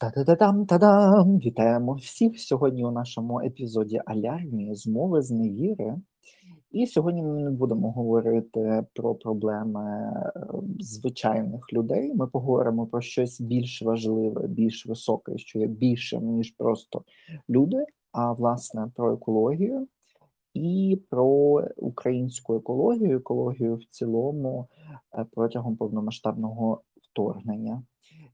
Та-та-та-дам, та-дам! Вітаємо всіх сьогодні у нашому епізоді Алярмії змови з невіри. І сьогодні ми не будемо говорити про проблеми е, звичайних людей. Ми поговоримо про щось більш важливе, більш високе, що є більше, ніж просто люди, а власне про екологію і про українську екологію, екологію в цілому е, протягом повномасштабного вторгнення.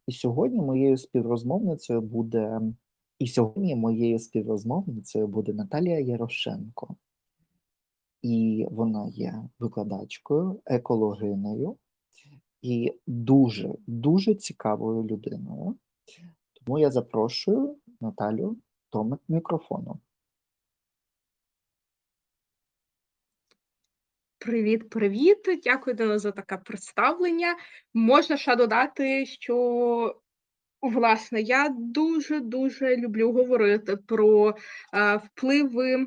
І сьогодні моєю співрозмовницею буде і сьогодні моєю співрозмовницею буде Наталія Ярошенко. І вона є викладачкою, екологиною і дуже, дуже цікавою людиною. Тому я запрошую Наталю до мікрофону. Привіт, привіт! Дякую за таке представлення. Можна ще додати, що власне я дуже-дуже люблю говорити про е, впливи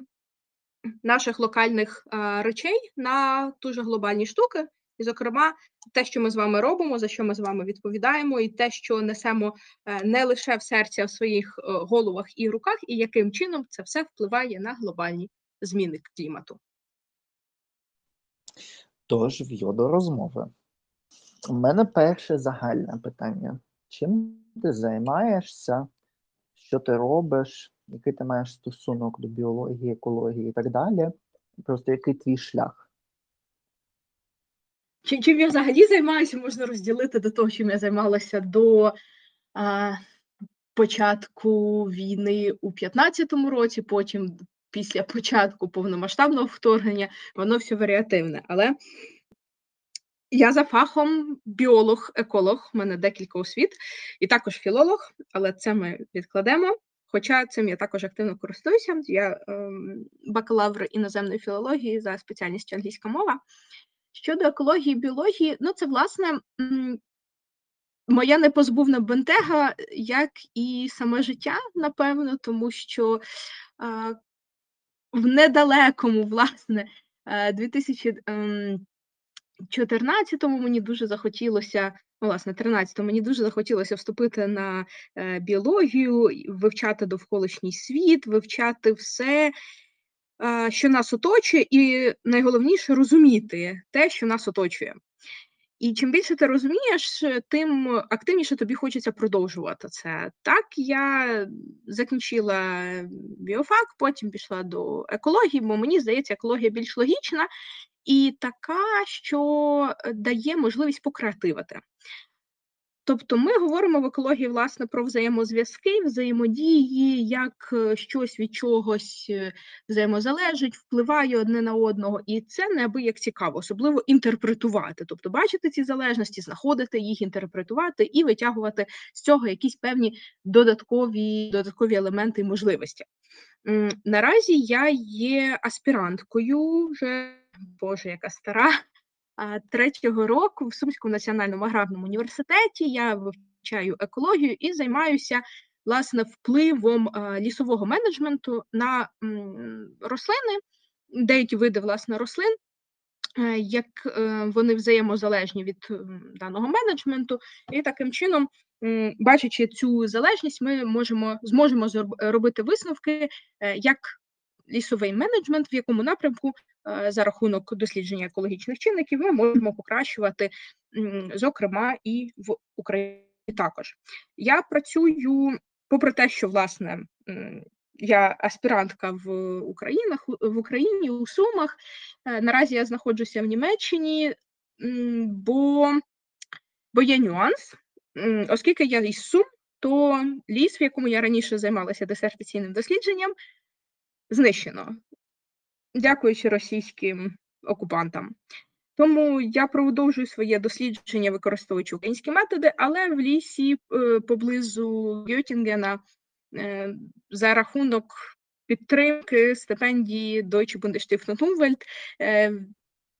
наших локальних е, речей на дуже глобальні штуки, і, зокрема, те, що ми з вами робимо, за що ми з вами відповідаємо, і те, що несемо е, не лише в серці, а в своїх е, головах і руках, і яким чином це все впливає на глобальні зміни клімату. Тож в'йо до розмови. У мене перше загальне питання: чим ти займаєшся, що ти робиш, який ти маєш стосунок до біології, екології і так далі? Просто який твій шлях? Чим я взагалі займаюся, можна розділити до того, чим я займалася до а, початку війни у 2015 році, потім після початку повномасштабного вторгнення, воно все варіативне. Але я за фахом біолог, еколог, у мене декілька освіт, і також філолог, але це ми відкладемо. Хоча цим я також активно користуюся. Я ем, бакалавр іноземної філології за спеціальністю англійська мова. Щодо екології біології, ну це власне моя непозбувна бентега, як і саме життя, напевно, тому що е, в недалекому, власне, 2014-му ем, мені дуже захотілося, ну, власне, 13-му мені дуже захотілося вступити на е, біологію, вивчати довколишній світ, вивчати все, е, що нас оточує, і найголовніше розуміти те, що нас оточує. І чим більше ти розумієш, тим активніше тобі хочеться продовжувати це. Так, я закінчила біофак, потім пішла до екології, бо мені здається, екологія більш логічна і така, що дає можливість покреативити. Тобто ми говоримо в екології власне про взаємозв'язки, взаємодії, як е, щось від чогось е, взаємозалежить, впливає одне на одного, і це неабияк цікаво, особливо інтерпретувати, тобто бачити ці залежності, знаходити їх, інтерпретувати і витягувати з цього якісь певні додаткові, додаткові елементи і можливості. Наразі я є аспіранткою вже Боже, яка стара третього року в Сумському національному аграрному університеті я вивчаю екологію і займаюся власне впливом лісового менеджменту на рослини, деякі види власне рослин. Е, як е, вони взаємозалежні від даного менеджменту, і таким чином, бачачи цю залежність, ми можемо зможемо робити висновки, е, як лісовий менеджмент, в якому напрямку за рахунок дослідження екологічних чинників ми можемо покращувати, зокрема, і в Україні також. Я працюю, попри те, що власне. Я аспірантка в Українах в Україні у Сумах. Е, наразі я знаходжуся в Німеччині, бо бо є нюанс, оскільки я із Сум, то ліс, в якому я раніше займалася дисертаційним дослідженням, знищено, дякуючи російським окупантам. Тому я продовжую своє дослідження, використовуючи українські методи, але в лісі е, поблизу Гьотінгена е, за рахунок підтримки стипендії Deutsche Bundesstiftung Umwelt, е,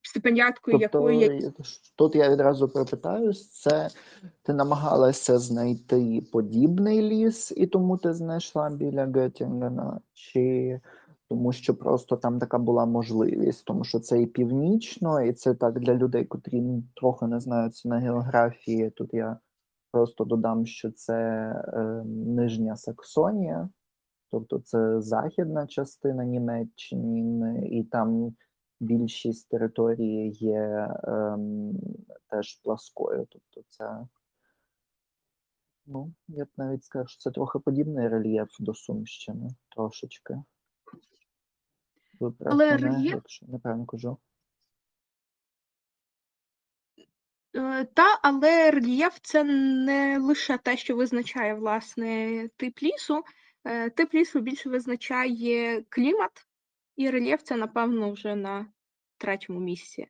стипендіаткою тобто, якої тут я відразу припитаюсь, це ти намагалася знайти подібний ліс, і тому ти знайшла біля Геттінгена, чи тому що просто там така була можливість, тому що це і північно, і це так для людей, котрі трохи не знаються на географії. Тут я просто додам, що це е, Нижня Саксонія, тобто це західна частина Німеччини, і там більшість території є ем, теж пласкою. Тобто це, ну, я б навіть сказав, що це трохи подібний рельєф до Сумщини, трошечки. Виправте Але мене, рельєф якщо кажу. Е, Та, але рельєф це не лише те, що визначає власне тип лісу. Е, Тип лісу більше визначає клімат, і рельєф це, напевно, вже на третьому місці.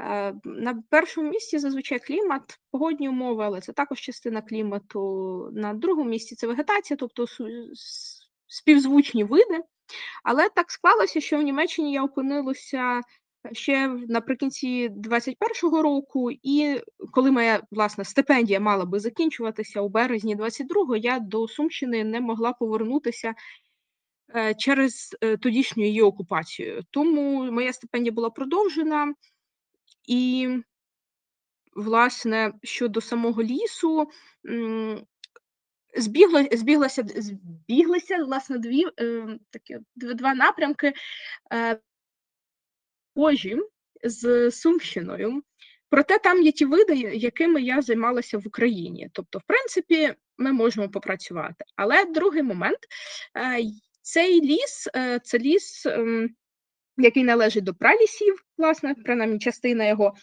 Е, На першому місці зазвичай клімат, погодні умови, але це також частина клімату. На другому місці це вегетація, тобто су- с- співзвучні види. Але так склалося, що в Німеччині я опинилася ще наприкінці 21-го року, і коли моя власне стипендія мала би закінчуватися у березні 22-го, я до Сумщини не могла повернутися е, через е, тодішню її окупацію. Тому моя стипендія була продовжена, і, власне, щодо самого лісу. Збігло, збіглося, збіглися власне дві е, такі два напрямки. Е, схожі з Сумщиною. Проте там є ті види, якими я займалася в Україні. Тобто, в принципі, ми можемо попрацювати. Але другий момент е, цей ліс е, це ліс, ем, який належить до пралісів, власне, принаймні частина його.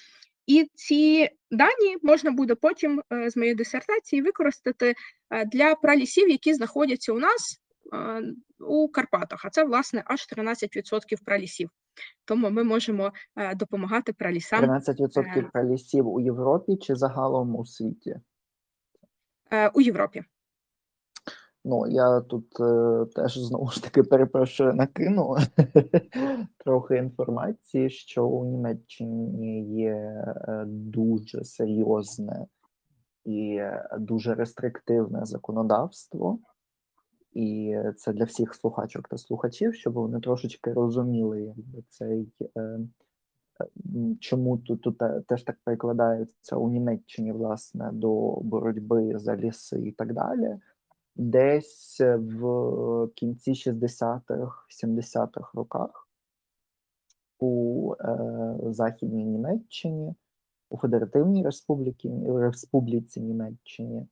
І ці дані можна буде потім е, з моєї дисертації використати е, для пралісів, які знаходяться у нас е, у Карпатах. А це, власне, аж 13% пралісів. Тому ми можемо допомагати пралісам 13% Е. пралісів у Європі чи загалом у світі? у Європі. Ну, я тут е, теж знову ж таки перепрошую, накину трохи інформації, що у Німеччині є е, дуже серйозне і дуже рестриктивне законодавство, і це для всіх слухачок та слухачів, щоб вони трошечки розуміли, якби цей. е, Чому тут, тут теж так перекладається у Німеччині, власне, до боротьби за ліси і так далі десь в кінці 60-х, 70-х роках у е, Західній Німеччині, у Федеративній Республіці, Республіці Німеччині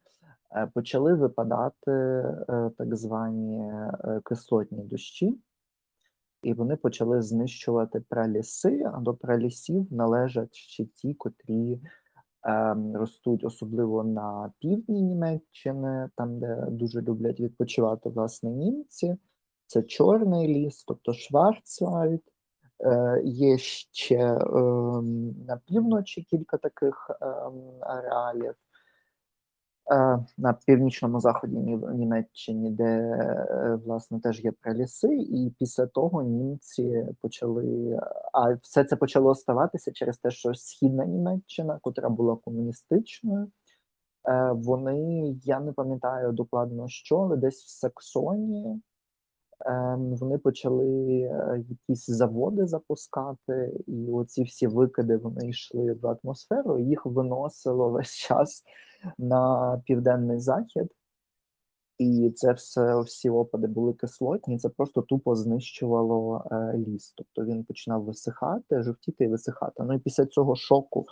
е, почали випадати е, так звані е, кислотні дощі, і вони почали знищувати праліси, а до пралісів належать ще ті, котрі ростуть особливо на півдні Німеччини, там, де дуже люблять відпочивати власне німці. Це чорний ліс, тобто Шварцвальд. Е, є ще ем, на півночі кілька таких ем, ареалів. Е, на північному заході Нім- Німеччині, де е, власне теж є приліси, і після того німці почали. А все це почало ставатися через те, що східна Німеччина, котра була комуністичною, е, вони, я не пам'ятаю докладно що, але десь в Саксонії. Ем, Вони почали е, якісь заводи запускати, і оці всі викиди вони йшли в атмосферу, їх виносило весь час на південний захід, і це все всі опади були кислотні. Це просто тупо знищувало е, ліс. Тобто він починав висихати, жовтіти і висихати. Ну і після цього шоку,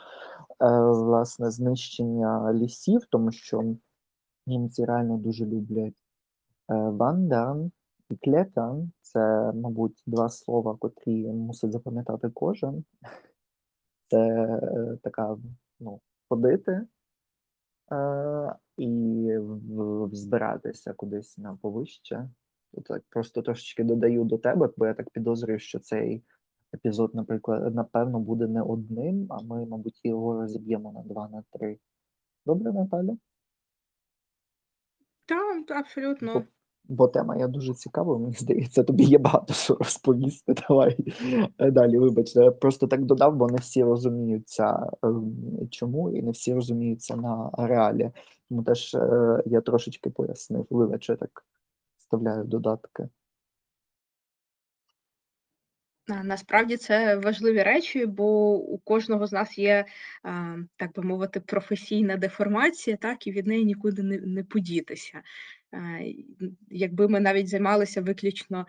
е, власне, знищення лісів, тому що німці реально дуже люблять е, і клетан. Це, мабуть, два слова, котрі мусить запам'ятати кожен. Це е, така, ну, ходити е, і взбиратися кудись на повище. Так просто трошечки додаю до тебе, бо я так підозрюю, що цей епізод, наприклад, напевно, буде не одним, а ми, мабуть, його розіб'ємо на два, на три. Добре, Наталя? Так, абсолютно. Бо тема є дуже цікава, мені здається, тобі є багато що розповісти. Давай е, далі, вибачте, я просто так додав, бо не всі розуміються, ем, чому, і не всі розуміються на реалі. Тому теж е, я трошечки пояснив. Вибач, я так вставляю додатки. Насправді це важливі речі, бо у кожного з нас є, так би мовити, професійна деформація, так, і від неї нікуди не, не подітися. Якби ми навіть займалися виключно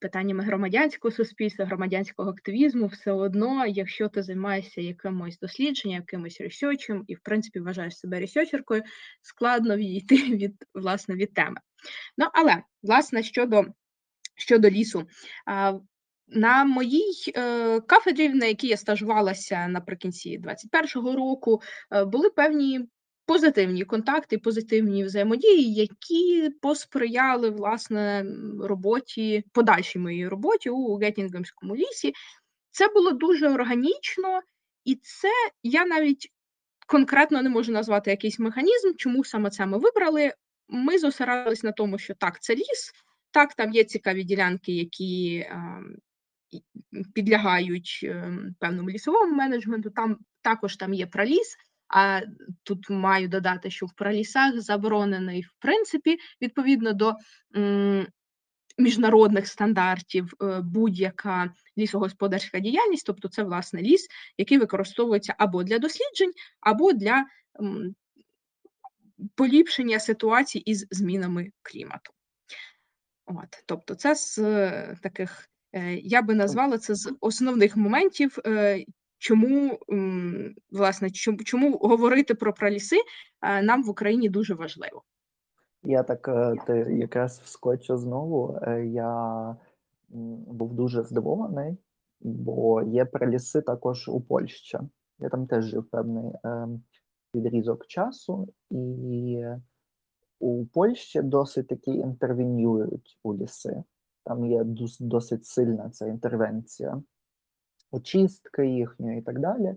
питаннями громадянського суспільства, громадянського активізму, все одно, якщо ти займаєшся якимось дослідженням, якимось ресерчем і, в принципі, вважаєш себе ресерчеркою, складно відійти від власне від теми. Ну але власне щодо щодо лісу. На моїй е, кафедрі, на якій я стажувалася наприкінці 21-го року, е, були певні позитивні контакти, позитивні взаємодії, які посприяли власне роботі, подальшій моїй роботі у Геттінгемському лісі. Це було дуже органічно, і це я навіть конкретно не можу назвати якийсь механізм, чому саме це ми вибрали. Ми зосередились на тому, що так, це ліс, так, там є цікаві ділянки, які е, підлягають е, певному лісовому менеджменту. Там також там є проліс. А тут маю додати, що в пролісах заборонений в принципі відповідно до міжнародних стандартів е, будь-яка лісогосподарська діяльність, тобто це власне ліс, який використовується або для досліджень, або для поліпшення ситуації із змінами клімату. От, Тобто, це з таких, е, я би назвала це з основних моментів, е, чому власне чому, чому говорити про праліси нам в Україні дуже важливо. Я так ти якраз вскочу знову. Я був дуже здивований, бо є праліси також у Польщі. Я там теж жив певний відрізок часу, і у Польщі досить таки інтервенюють у ліси. Там є досить сильна ця інтервенція, очистки їхньої і так далі.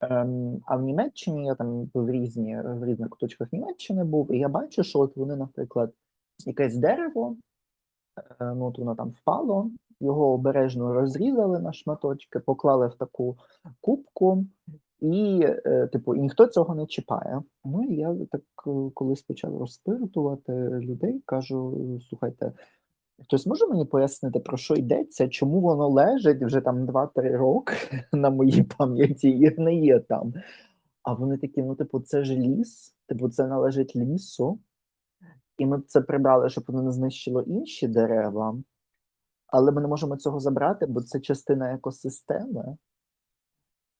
Ем, А в Німеччині я там в різні в різних куточках Німеччини був, і я бачу, що от вони, наприклад, якесь дерево, е, ну от воно там впало, його обережно розрізали на шматочки, поклали в таку кубку, і, е, типу, і ніхто цього не чіпає. Ну і я так е, колись почав розпитувати людей, кажу: слухайте, хтось може мені пояснити, про що йдеться, чому воно лежить вже там 2-3 роки на моїй пам'яті і не є там. А вони такі: ну, типу, це ж ліс, типу, це належить лісу, і ми це прибрали, щоб воно не знищило інші дерева. Але ми не можемо цього забрати, бо це частина екосистеми.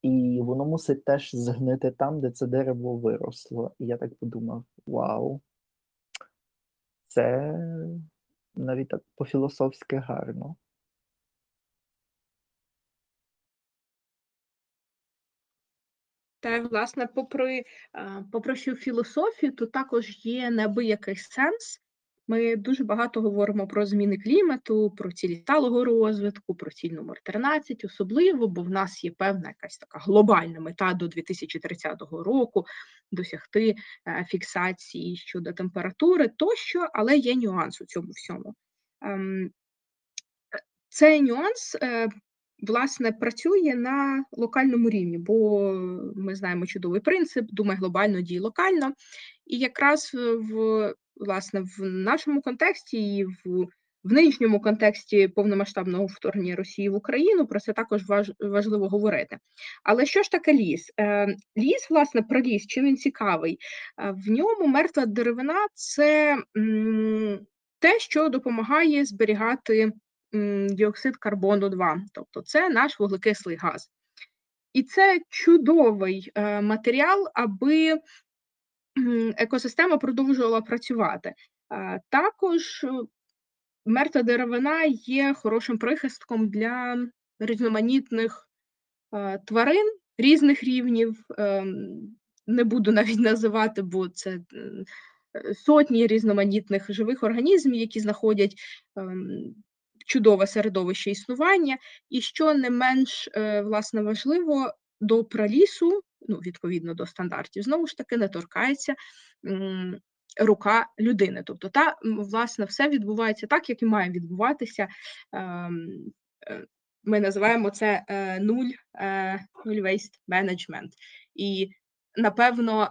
І воно мусить теж згнити там, де це дерево виросло. І я так подумав: вау, це навіть так по-філософськи гарно. Та, власне, попри попри цю філософію, то також є неабиякий сенс ми дуже багато говоримо про зміни клімату, про цілі сталого розвитку, про ціль номер 13 особливо, бо в нас є певна якась така глобальна мета до 2030 року досягти е, фіксації щодо температури тощо, але є нюанс у цьому всьому. Ем, цей нюанс. Е, власне, працює на локальному рівні, бо ми знаємо чудовий принцип, думай глобально, дій локально. І якраз в власне в нашому контексті і в в нинішньому контексті повномасштабного вторгнення Росії в Україну про це також важ, важливо говорити. Але що ж таке ліс? Е, Ліс, власне, про ліс, чим він цікавий? Е, в ньому мертва деревина це те, що допомагає зберігати діоксид карбону 2, тобто це наш вуглекислий газ. І це чудовий е, матеріал, аби екосистема продовжувала працювати. Також е, мертва деревина є хорошим прихистком для різноманітних е, тварин різних рівнів. Ем, не буду навіть називати, бо це е, сотні різноманітних живих організмів, які знаходять ем, чудове середовище існування, і що не менш власне важливо до пралісу ну, відповідно до стандартів, знову ж таки не торкається рука людини. Тобто, та власне все відбувається так, як і має відбуватися. Ем, е, ми називаємо це е, нуль е, нуль waste management. І Напевно,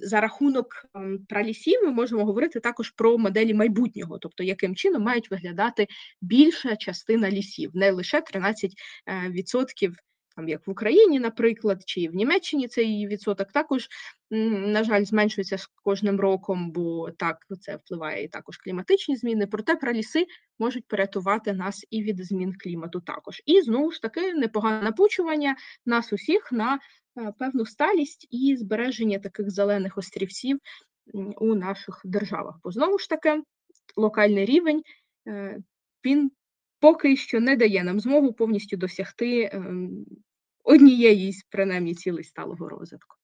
за рахунок пралісів ми можемо говорити також про моделі майбутнього, тобто яким чином мають виглядати більша частина лісів, не лише 13% там як в Україні, наприклад, чи в Німеччині цей відсоток також, на жаль, зменшується з кожним роком, бо так це впливає і також кліматичні зміни. Проте праліси можуть порятувати нас і від змін клімату також. І знову ж таки непогане напучування нас усіх на е, певну сталість і збереження таких зелених острівців у наших державах. Бо знову ж таки, локальний рівень е, він поки що не дає нам змогу повністю досягти ем, однієї з принаймні цілей сталого розвитку.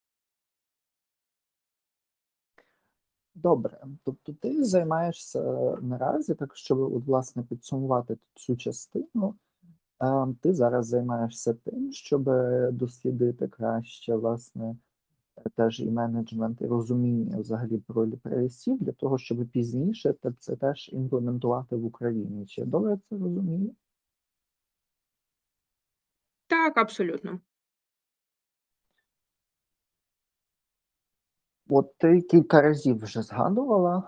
Добре, тобто ти займаєшся наразі, так щоб от, власне підсумувати цю частину, ем, ти зараз займаєшся тим, щоб дослідити краще, власне, теж і менеджмент, і розуміння взагалі про ліпресів для того, щоб пізніше це теж імплементувати в Україні. Чи добре це розумію? Так, абсолютно. От ти кілька разів вже згадувала,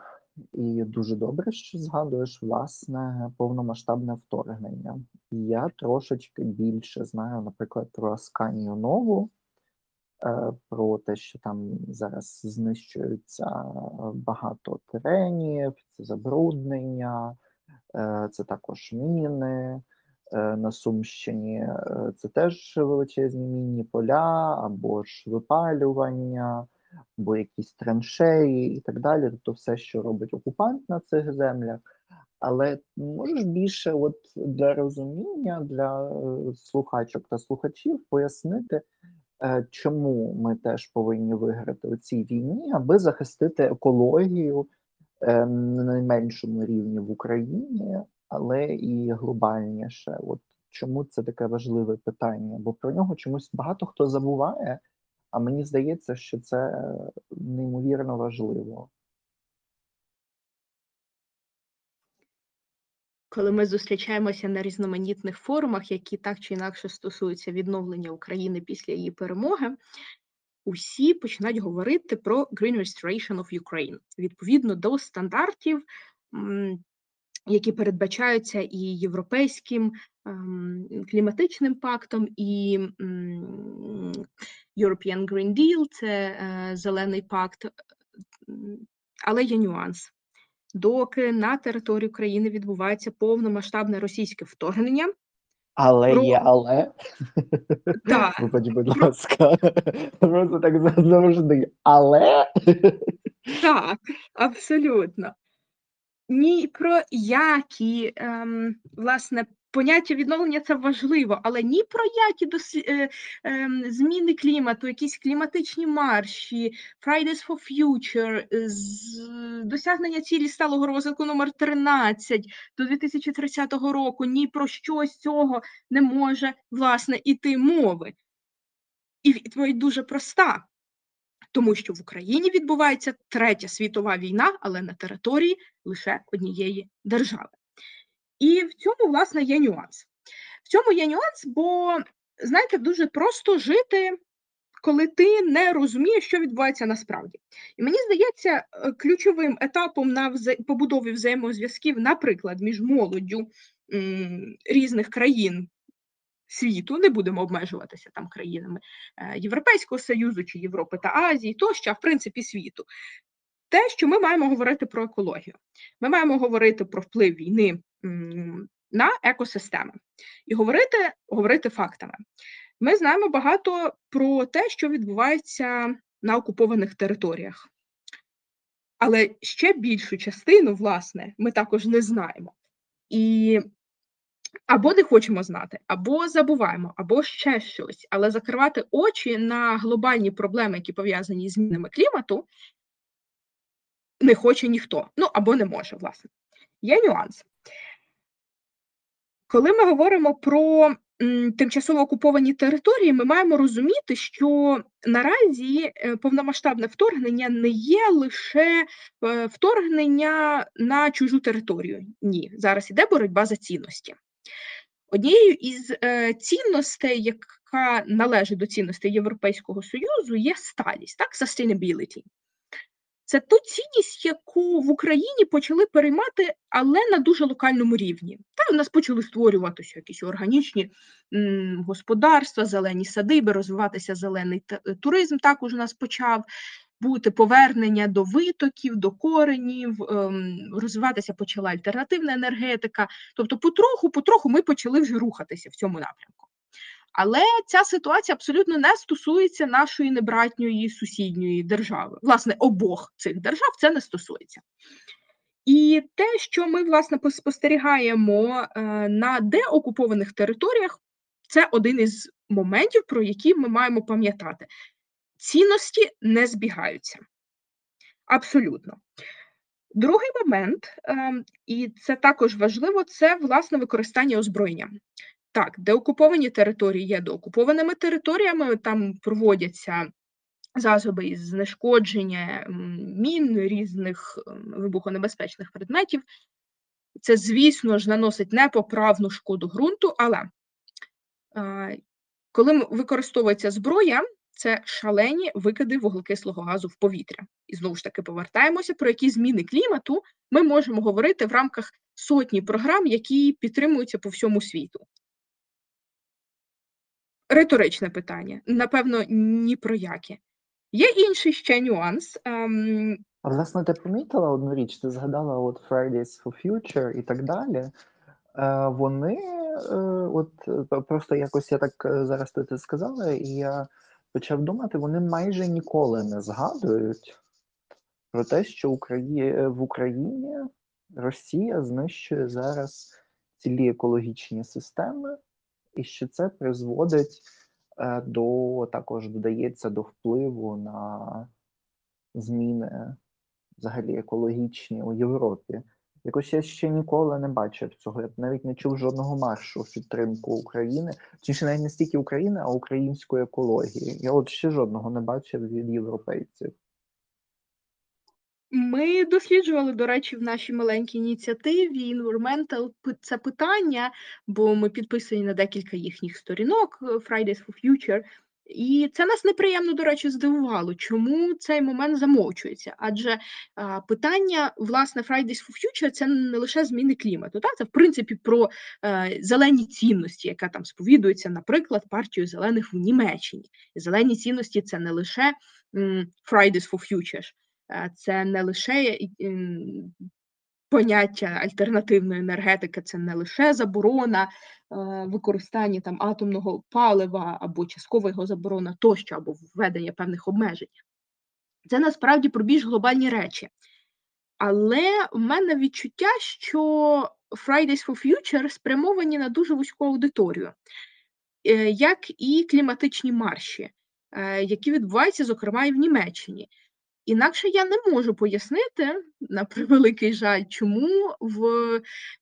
і дуже добре, що згадуєш власне повномасштабне вторгнення. Я трошечки більше знаю, наприклад, про Асканію Нову. Е, про те, що там зараз знищуються багато теренів, це забруднення, е, це також міни. Е, на Сумщині це теж величезні мінні поля, або ж випалювання, або якісь траншеї і так далі. Тобто все, що робить окупант на цих землях. Але можеш більше, от для розуміння для слухачок та слухачів пояснити, Е, чому ми теж повинні виграти у цій війні, аби захистити екологію е, на найменшому рівні в Україні, але і глобальніше. От чому це таке важливе питання? Бо про нього чомусь багато хто забуває, а мені здається, що це неймовірно важливо. Коли ми зустрічаємося на різноманітних форумах, які так чи інакше стосуються відновлення України після її перемоги, усі починають говорити про Green Restoration of Ukraine відповідно до стандартів, які передбачаються і європейським ем, кліматичним пактом, і European Green Deal – це е, зелений пакт, але є нюанс доки на території України відбувається повномасштабне російське вторгнення. Але Про... є, але да. Вибач, будь ласка, просто так завжди. Але так, абсолютно. Ні про які ем, власне поняття відновлення це важливо, але ні про які дос... е, е, зміни клімату, якісь кліматичні марші, Fridays for Future, з... досягнення цілі сталого розвитку номер 13 до 2030 року, ні про що з цього не може власне іти мови. І відповідь дуже проста. Тому що в Україні відбувається третя світова війна, але на території лише однієї держави. І в цьому, власне, є нюанс. В цьому є нюанс, бо, знаєте, дуже просто жити, коли ти не розумієш, що відбувається насправді. І мені здається, е, ключовим етапом на вза... побудові взаємозв'язків, наприклад, між молоддю м, різних країн. Світу не будемо обмежуватися там країнами е, Європейського Союзу чи Європи та Азії, тощо, а в принципі світу. Те, що ми маємо говорити про екологію, ми маємо говорити про вплив війни на екосистеми і говорити, говорити фактами. Ми знаємо багато про те, що відбувається на окупованих територіях. Але ще більшу частину, власне, ми також не знаємо. І або не хочемо знати, або забуваємо, або ще щось. Але закривати очі на глобальні проблеми, які пов'язані з змінами клімату, не хоче ніхто. Ну або не може, власне. Є нюанс. Коли ми говоримо про тимчасово окуповані території, ми маємо розуміти, що наразі е, повномасштабне вторгнення не є лише е, вторгнення на чужу територію. Ні, зараз іде боротьба за цінності. Однією із е, цінностей, яка належить до цінностей Європейського Союзу, є сталість, так, sustainability. Це ту цінність, яку в Україні почали переймати, але на дуже локальному рівні. Та у нас почали створюватися якісь органічні господарства, зелені садиби, розвиватися зелений туризм. Також у нас почав бути повернення до витоків, до коренів, ем, розвиватися почала альтернативна енергетика. Тобто, потроху, потроху ми почали вже рухатися в цьому напрямку. Але ця ситуація абсолютно не стосується нашої небратньої сусідньої держави. Власне, обох цих держав це не стосується. І те, що ми власне спостерігаємо е, на деокупованих територіях, це один із моментів, про які ми маємо пам'ятати. Цінності не збігаються. Абсолютно. Другий момент, ем, і це також важливо, це власне використання озброєння. Так, деокуповані території є деокупованими територіями, там проводяться засоби із знешкодження мін, різних вибухонебезпечних предметів. Це, звісно ж, наносить непоправну шкоду ґрунту, але коли використовується зброя, це шалені викиди вуглекислого газу в повітря. І знову ж таки повертаємося, про які зміни клімату ми можемо говорити в рамках сотні програм, які підтримуються по всьому світу. Риторичне питання. Напевно, ні про яке. Є інший ще нюанс. Ем... А власне, ти помітила одну річ, ти згадала от Fridays for Future і так далі. Е, Вони, е, от просто якось я так е, зараз ти це сказала, і я почав думати, вони майже ніколи не згадують про те, що Украї... в Україні Росія знищує зараз цілі екологічні системи і що це призводить е, до також додається до впливу на зміни взагалі екологічні у Європі. Якось я ще ніколи не бачив цього. Я навіть не чув жодного маршу в підтримку України, чи навіть не стільки України, а української екології. Я от ще жодного не бачив від європейців. Ми досліджували, до речі, в нашій маленькій ініціативі Environmental це питання, бо ми підписані на декілька їхніх сторінок е, Fridays for Future, і це нас неприємно, до речі, здивувало, чому цей момент замовчується. Адже а, питання власне Fridays for Future це не лише зміни клімату, так це в принципі про е, зелені цінності, яка там сповідується, наприклад, партію зелених в Німеччині. Зелені цінності це не лише м, Fridays for Future, Е, це не лише поняття альтернативної енергетики, це не лише заборона е, використання там атомного палива або часткова його заборона тощо, або введення певних обмежень. Це насправді про більш глобальні речі. Але в мене відчуття, що Fridays for Future спрямовані на дуже вузьку аудиторію, е, як і кліматичні марші, які відбуваються, зокрема, і в Німеччині. Інакше я не можу пояснити, на превеликий жаль, чому в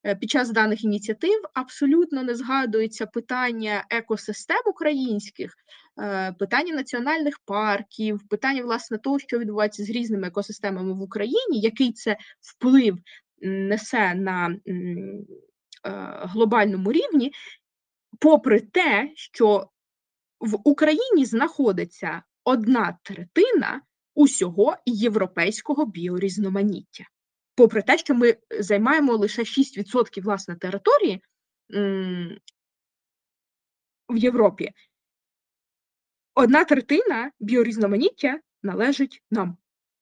е, під час даних ініціатив абсолютно не згадується питання екосистем українських, е, питання національних парків, питання власне того, що відбувається з різними екосистемами в Україні, який це вплив несе на е, глобальному рівні, попри те, що в Україні знаходиться одна третина усього європейського біорізноманіття. Попри те, що ми займаємо лише 6% власне території в Європі, одна третина біорізноманіття належить нам.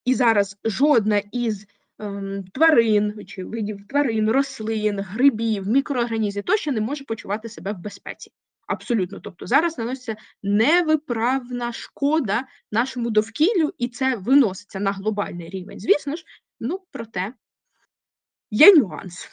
І зараз жодна із ем, тварин чи видів тварин, рослин, грибів, мікроорганізмів тощо не може почувати себе в безпеці. Абсолютно. Тобто зараз наноситься невиправна шкода нашому довкіллю, і це виноситься на глобальний рівень. Звісно ж, ну проте є нюанс.